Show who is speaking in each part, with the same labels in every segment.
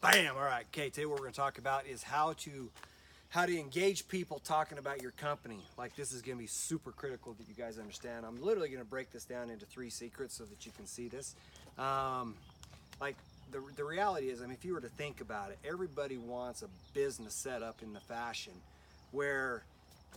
Speaker 1: Bam! All right, okay, today what we're gonna talk about is how to how to engage people talking about your company. Like this is gonna be super critical that you guys understand. I'm literally gonna break this down into three secrets so that you can see this. Um, like the, the reality is, I mean, if you were to think about it, everybody wants a business set up in the fashion where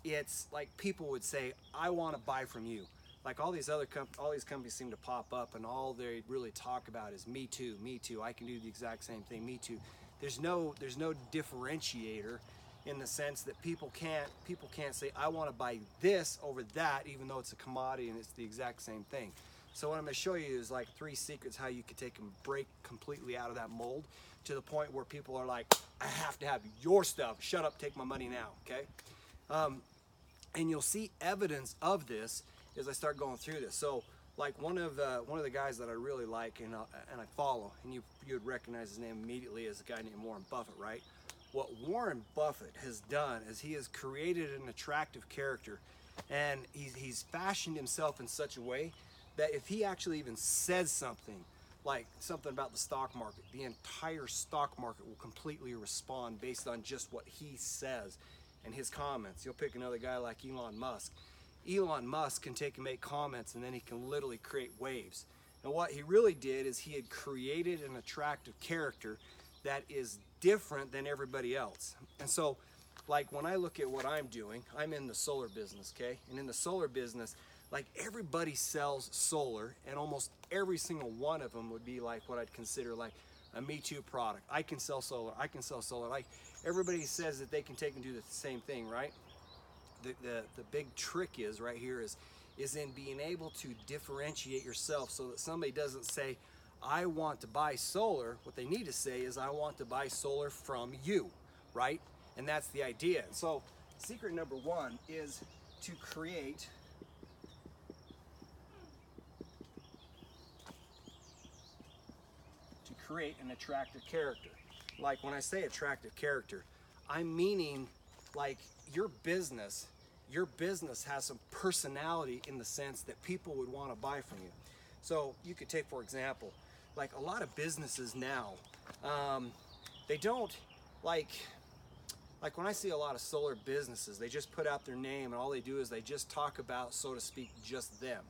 Speaker 1: it's like people would say, I want to buy from you. Like all these other com- all these companies seem to pop up, and all they really talk about is me too, me too. I can do the exact same thing, me too. There's no there's no differentiator in the sense that people can't people can't say I want to buy this over that, even though it's a commodity and it's the exact same thing. So what I'm going to show you is like three secrets how you could take and break completely out of that mold to the point where people are like, I have to have your stuff. Shut up, take my money now. Okay. Um, and you'll see evidence of this as I start going through this. So, like one of uh, one of the guys that I really like and uh, and I follow, and you you would recognize his name immediately as a guy named Warren Buffett, right? What Warren Buffett has done is he has created an attractive character, and he's he's fashioned himself in such a way that if he actually even says something like something about the stock market, the entire stock market will completely respond based on just what he says and his comments. You'll pick another guy like Elon Musk. Elon Musk can take and make comments and then he can literally create waves. And what he really did is he had created an attractive character that is different than everybody else. And so, like when I look at what I'm doing, I'm in the solar business, okay? And in the solar business, like everybody sells solar, and almost every single one of them would be like what I'd consider like a Me Too product. I can sell solar. I can sell solar. Like everybody says that they can take and do the same thing, right? The, the, the big trick is right here is is in being able to differentiate yourself so that somebody doesn't say, I want to buy solar. What they need to say is, I want to buy solar from you, right? And that's the idea. So, secret number one is to create to create an attractive character. Like when I say attractive character, I'm meaning like your business, your business has some personality in the sense that people would want to buy from you. So you could take, for example, like a lot of businesses now, um, they don't like, like when I see a lot of solar businesses, they just put out their name and all they do is they just talk about, so to speak, just them.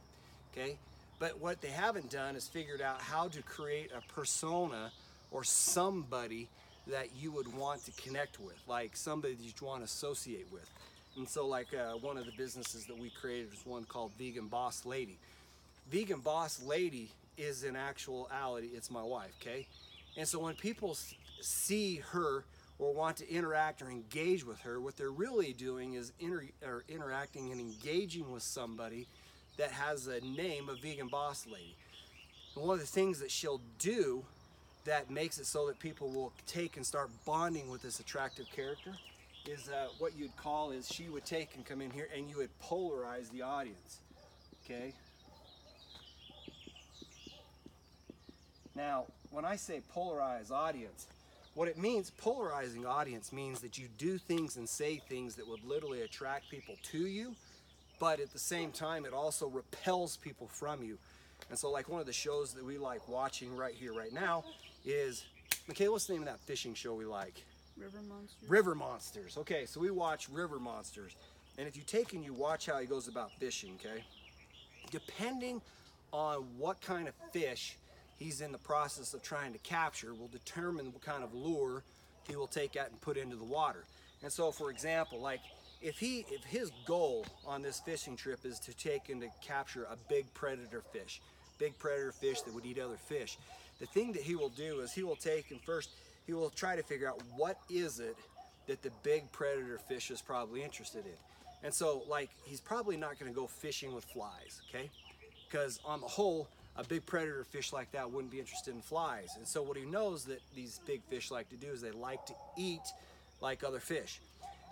Speaker 1: Okay? But what they haven't done is figured out how to create a persona or somebody that you would want to connect with, like somebody that you want to associate with. And so, like uh, one of the businesses that we created was one called Vegan Boss Lady. Vegan Boss Lady is in actuality, it's my wife, okay? And so when people see her or want to interact or engage with her, what they're really doing is inter- or interacting and engaging with somebody that has a name of Vegan Boss Lady. And one of the things that she'll do that makes it so that people will take and start bonding with this attractive character is uh, what you'd call is she would take and come in here and you would polarize the audience. Okay? Now, when I say polarize audience, what it means, polarizing audience means that you do things and say things that would literally attract people to you, but at the same time, it also repels people from you. And so, like one of the shows that we like watching right here, right now, is Michaela, what's the name of that fishing show we like?
Speaker 2: River Monsters.
Speaker 1: River Monsters. Okay, so we watch River Monsters. And if you take and you watch how he goes about fishing, okay, depending on what kind of fish he's in the process of trying to capture will determine what kind of lure he will take out and put into the water. And so, for example, like if he if his goal on this fishing trip is to take and to capture a big predator fish, big predator fish that would eat other fish, the thing that he will do is he will take and first he will try to figure out what is it that the big predator fish is probably interested in. And so like he's probably not to go fishing with flies, okay? Because on the whole, a big predator fish like that wouldn't be interested in flies. And so what he knows that these big fish like to do is they like to eat like other fish.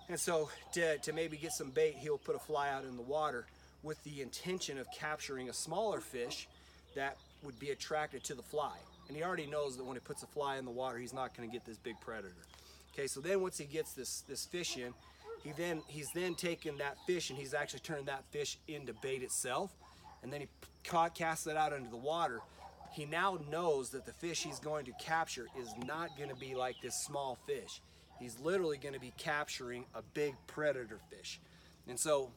Speaker 1: And so to, to maybe get some bait, he'll put a fly out in the water with the intention of capturing a smaller fish that would be attracted to the fly. And he already knows that when he puts a fly in the water, he's not going to get this big predator. Okay, so then once he gets this this fish in, he then he's then taken that fish and he's actually turned that fish into bait itself, and then he caught, casts it out into the water. he now knows that the fish he's going to capture is not going to be like this small fish. He's literally going to be capturing a big predator fish. And so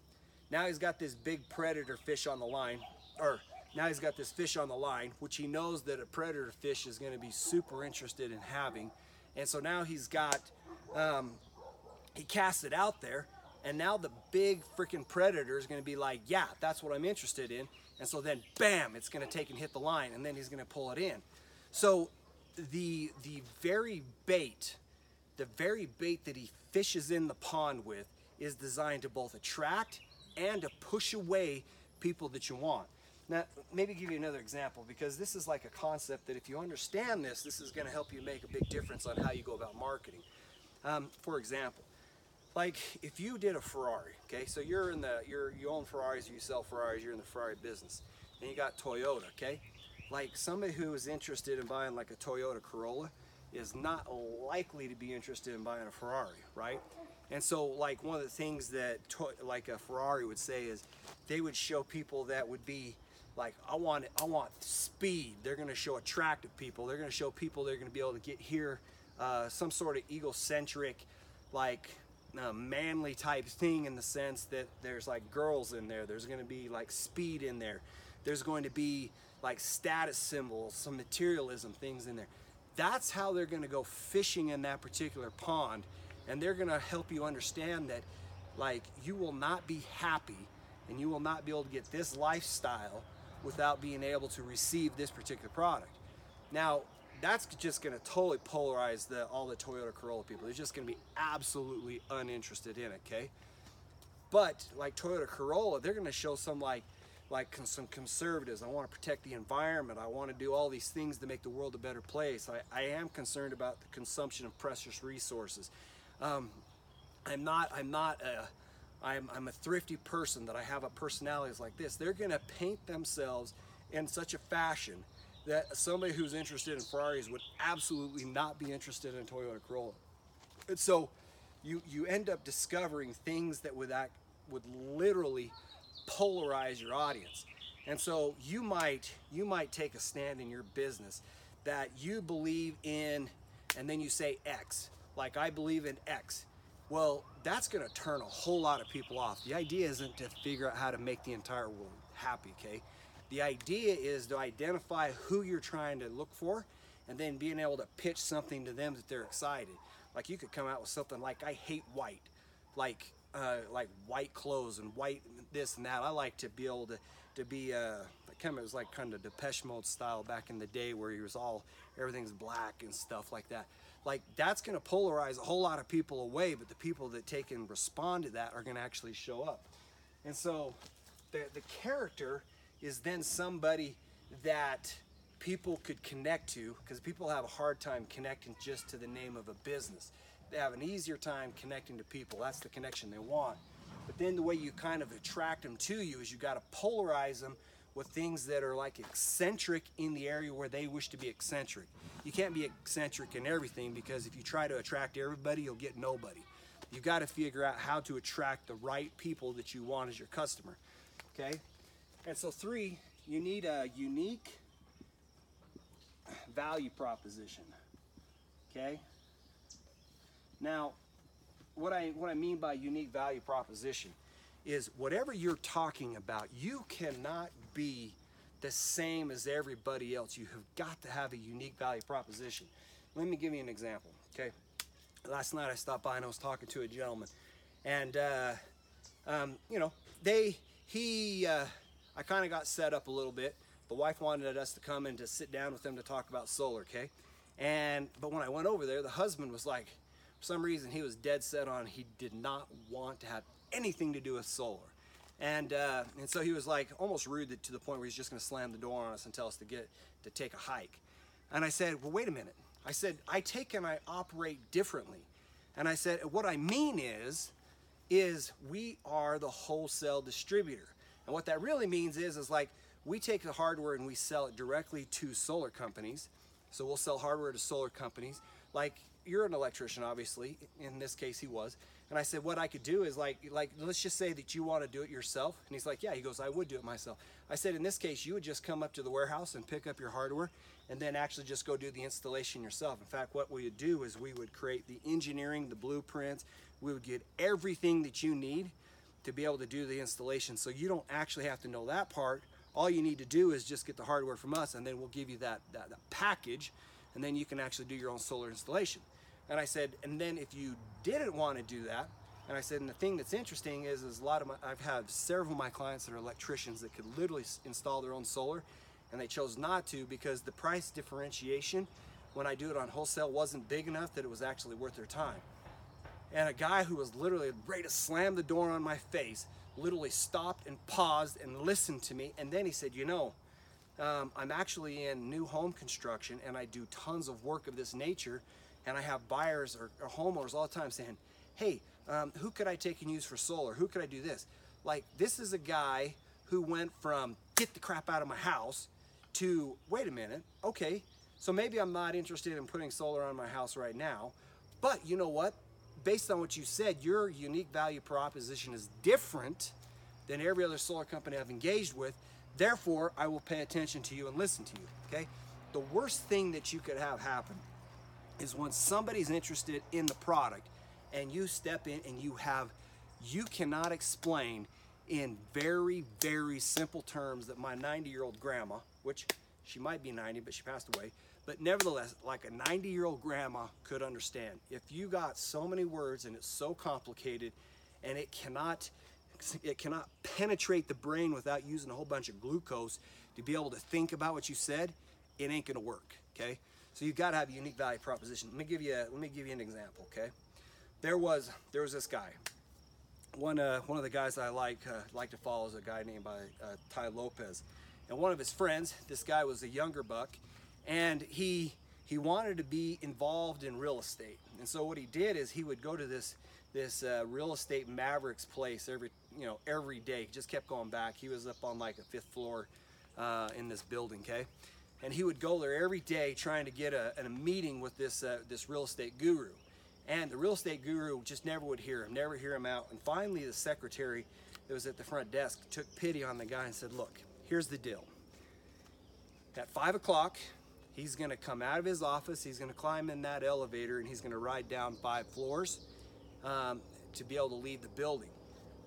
Speaker 1: now he's got this big predator fish on the line, or now he's got this fish on the line, which he knows that a predator fish is going to be super interested in having. And so now he's got, um, he casts it out there, and now the big freaking predator is going to be like, yeah, that's what I'm interested in. And so then, bam, it's going to take and hit the line, and then he's going to pull it in. So the the very bait, the very bait that he fishes in the pond with, is designed to both attract and to push away people that you want. Now, maybe give you another example because this is like a concept that if you understand this, this is going to help you make a big difference on how you go about marketing. Um, for example, like if you did a Ferrari, okay, so you're in the you're you own Ferraris, you sell Ferraris, you're in the Ferrari business, and you got Toyota, okay, like somebody who is interested in buying like a Toyota Corolla is not likely to be interested in buying a Ferrari, right? And so like one of the things that like a Ferrari would say is they would show people that would be like I want I want speed. They're going to show attractive people. They're going to show people they're going to be able to get here uh, some sort of egocentric like uh, manly type thing in the sense that there's like girls in there. There's going to be like speed in there. There's going to be like status symbols, some materialism things in there. That's how they're going to go fishing in that particular pond. And they're going to help you understand that like you will not be happy and you will not be able to get this lifestyle without being able to receive this particular product. Now, that's just going to totally polarize the, all the Toyota Corolla people. They're just going to be absolutely uninterested in it, okay? But like Toyota Corolla, they're going to show some like like some conservatives. I want to protect the environment. I want to do all these things to make the world a better place. I, I am concerned about the consumption of precious resources. Um, I'm not. I'm not a. I'm, I'm a thrifty person. That I have a personality like this. They're to paint themselves in such a fashion that somebody who's interested in Ferraris would absolutely not be interested in Toyota Corolla. And so you you end up discovering things that would act, would literally polarize your audience. And so you might you might take a stand in your business that you believe in and then you say X. Like I believe in X. Well, that's going to turn a whole lot of people off. The idea isn't to figure out how to make the entire world happy, okay? The idea is to identify who you're trying to look for and then being able to pitch something to them that they're excited. Like you could come out with something like, I hate white, like uh, like white clothes and white this and that. I like to be able to, to be, uh, kind of, it was like kind of Depeche Mode style back in the day where he was all, everything's black and stuff like that. Like that's going to polarize a whole lot of people away, but the people that take and respond to that are going to actually show up. And so the, the character is then somebody that people could connect to because people have a hard time connecting just to the name of a business. They have an easier time connecting to people. That's the connection they want. But then the way you kind of attract them to you is you got to polarize them with things that are like eccentric in the area where they wish to be eccentric. You can't be eccentric in everything because if you try to attract everybody, you'll get nobody. You've got to figure out how to attract the right people that you want as your customer. Okay? And so three, you need a unique value proposition. Okay? Now, what I what I mean by unique value proposition is whatever you're talking about, you cannot be the same as everybody else. You have got to have a unique value proposition. Let me give you an example. Okay, last night I stopped by and I was talking to a gentleman, and uh, um, you know they he uh, I kind of got set up a little bit. The wife wanted us to come and to sit down with them to talk about solar, okay? And but when I went over there, the husband was like, for some reason, he was dead set on he did not want to have anything to do with solar. And uh, and so he was like almost rude to the point where he's just going to slam the door on us and tell us to get to take a hike. And I said, well, wait a minute. I said, I take and I operate differently. And I said, what I mean is, is we are the wholesale distributor. And what that really means is, is like we take the hardware and we sell it directly to solar companies. So we'll sell hardware to solar companies. like you're an electrician, obviously. In this case, he was. And I said, what I could do is like, like let's just say that you want to do it yourself. And he's like, yeah. He goes, I would do it myself. I said, in this case, you would just come up to the warehouse and pick up your hardware, and then actually just go do the installation yourself. In fact, what we would do is we would create the engineering, the blueprints. We would get everything that you need to be able to do the installation. So you don't actually have to know that part. All you need to do is just get the hardware from us, and then we'll give you that, that, that package, and then you can actually do your own solar installation. And I said, and then if you didn't want to do that, and I said, and the thing that's interesting is, is a lot of my, I've had several of my clients that are electricians that could literally install their own solar, and they chose not to because the price differentiation when I do it on wholesale wasn't big enough that it was actually worth their time. And a guy who was literally ready to slam the door on my face literally stopped and paused and listened to me, and then he said, you know, um, I'm actually in new home construction and I do tons of work of this nature and I have buyers or, or homeowners all the time saying, hey, um, who could I take and use for solar? Who could I do this? Like, this is a guy who went from get the crap out of my house to wait a minute, okay, so maybe I'm not interested in putting solar on my house right now, but you know what? Based on what you said, your unique value proposition is different than every other solar company I've engaged with. Therefore, I will pay attention to you and listen to you. Okay? The worst thing that you could have happen is when somebody's interested in the product and you step in and you have you cannot explain in very very simple terms that my 90 year old grandma which she might be 90 but she passed away but nevertheless like a 90 year old grandma could understand. If you got so many words and it's so complicated and it cannot it cannot penetrate the brain without using a whole bunch of glucose to be able to think about what you said it ain't gonna work okay so you've got to have a unique value proposition. Let me give you a, let me give you an example, okay? There was there was this guy. One uh, one of the guys I like uh, like to follow is a guy named by uh, Tai Lopez, and one of his friends. This guy was a younger buck, and he he wanted to be involved in real estate. And so what he did is he would go to this this uh, real estate Mavericks place every you know every day. He just kept going back. He was up on like a fifth floor uh, in this building, okay and he would go there every day trying to get a, a meeting with this uh, this real estate guru. And the real estate guru just never would hear him, never hear him out. And finally, the secretary that was at the front desk took pity on the guy and said, "Look, here's the deal. At five o'clock, he's going to come out of his office. He's going to climb in that elevator, and he's going to ride down five floors um, to be able to leave the building.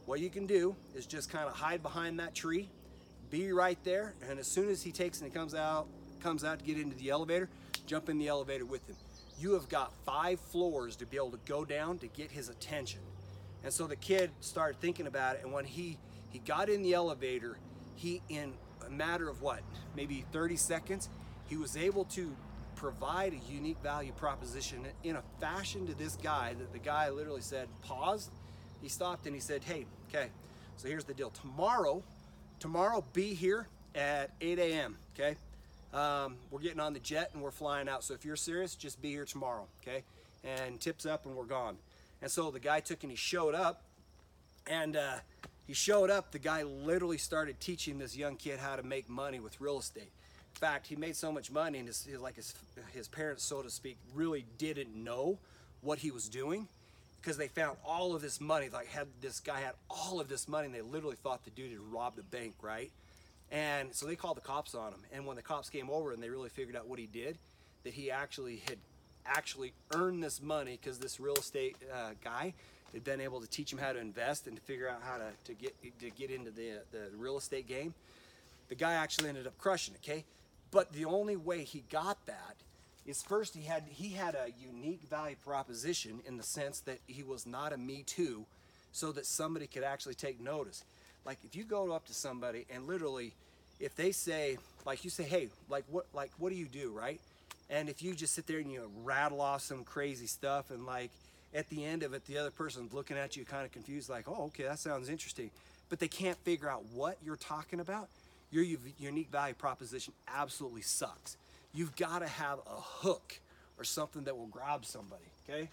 Speaker 1: What you can do is just kind of hide behind that tree, be right there, and as soon as he takes and he comes out comes out to get into the elevator, jump in the elevator with him. You have got five floors to be able to go down to get his attention. And so the kid started thinking about it, and when he he got in the elevator, he in a matter of what, maybe 30 seconds, he was able to provide a unique value proposition in a fashion to this guy that the guy literally said, pause. He stopped and he said, hey, okay, so here's the deal. Tomorrow, tomorrow be here at 8 a.m., okay? Um, we're getting on the jet and we're flying out. So if you're serious, just be here tomorrow, okay? And tips up and we're gone. And so the guy took and he showed up, and uh, he showed up. The guy literally started teaching this young kid how to make money with real estate. In fact, he made so much money, and his, his like his his parents, so to speak, really didn't know what he was doing because they found all of this money. Like had this guy had all of this money, and they literally thought the dude had robbed a bank, right? And so they called the cops on him. And when the cops came over and they really figured out what he did, that he actually had actually earned this money because this real estate uh, guy had been able to teach him how to invest and to figure out how to, to get to get into the the real estate game. The guy actually ended up crushing it. Okay, but the only way he got that is first he had he had a unique value proposition in the sense that he was not a me too, so that somebody could actually take notice like if you go up to somebody and literally if they say like you say hey like what like what do you do? Right? And if you just sit there and you rattle off some crazy stuff and like at the end of it the other person's looking at you kind of confused like oh okay that sounds interesting. But they can't figure out what you're talking about your unique value proposition absolutely sucks. You've got to have a hook or something that will grab somebody okay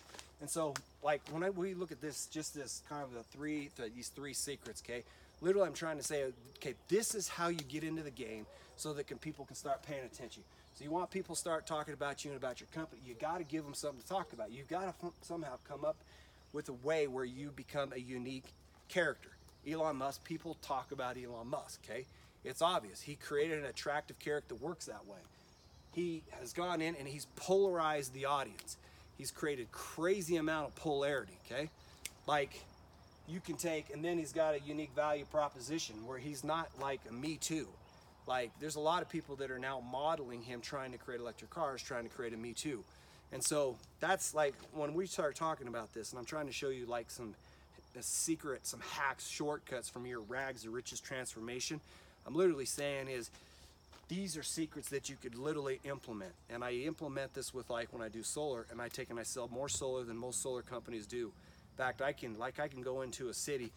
Speaker 1: and so like when I, we look at this just this kind of the three these three secrets okay literally I'm trying to say, okay, this is how you get into the game so that can, people can start paying attention. So you want people start talking about you and about your company. You got to give them something to talk about. You've got to somehow come up with a way where you become a unique character. Elon Musk, people talk about Elon Musk, okay? It's obvious. He created an attractive character that works that way. He has gone in and he's polarized the audience. He's created crazy amount of polarity, okay? Like you can take and then he's got a unique value proposition where he's not like a me too. Like there's a lot of people that are now modeling him trying to create electric cars, trying to create a me too. And so that's like when we start talking about this and I'm trying to show you like some secret, some hacks, shortcuts from your rags to riches transformation. I'm literally saying is these are secrets that you could literally implement. And I implement this with like when I do solar and I take and I sell more solar than most solar companies do. In fact, I can like I can go into a city.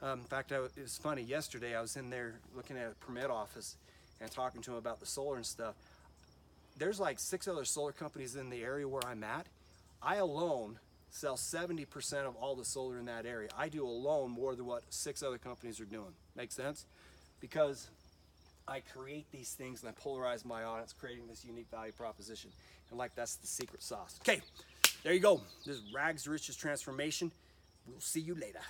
Speaker 1: Um, in fact, I, it was funny. Yesterday, I was in there looking at a permit office and talking to them about the solar and stuff. There's like six other solar companies in the area where I'm at. I alone sell 70% of all the solar in that area. I do alone more than what six other companies are doing. Make sense? Because I create these things and I polarize my audience, creating this unique value proposition. And like that's the secret sauce. Okay, there you go. This is Rags to Riches Transformation. We'll see you later.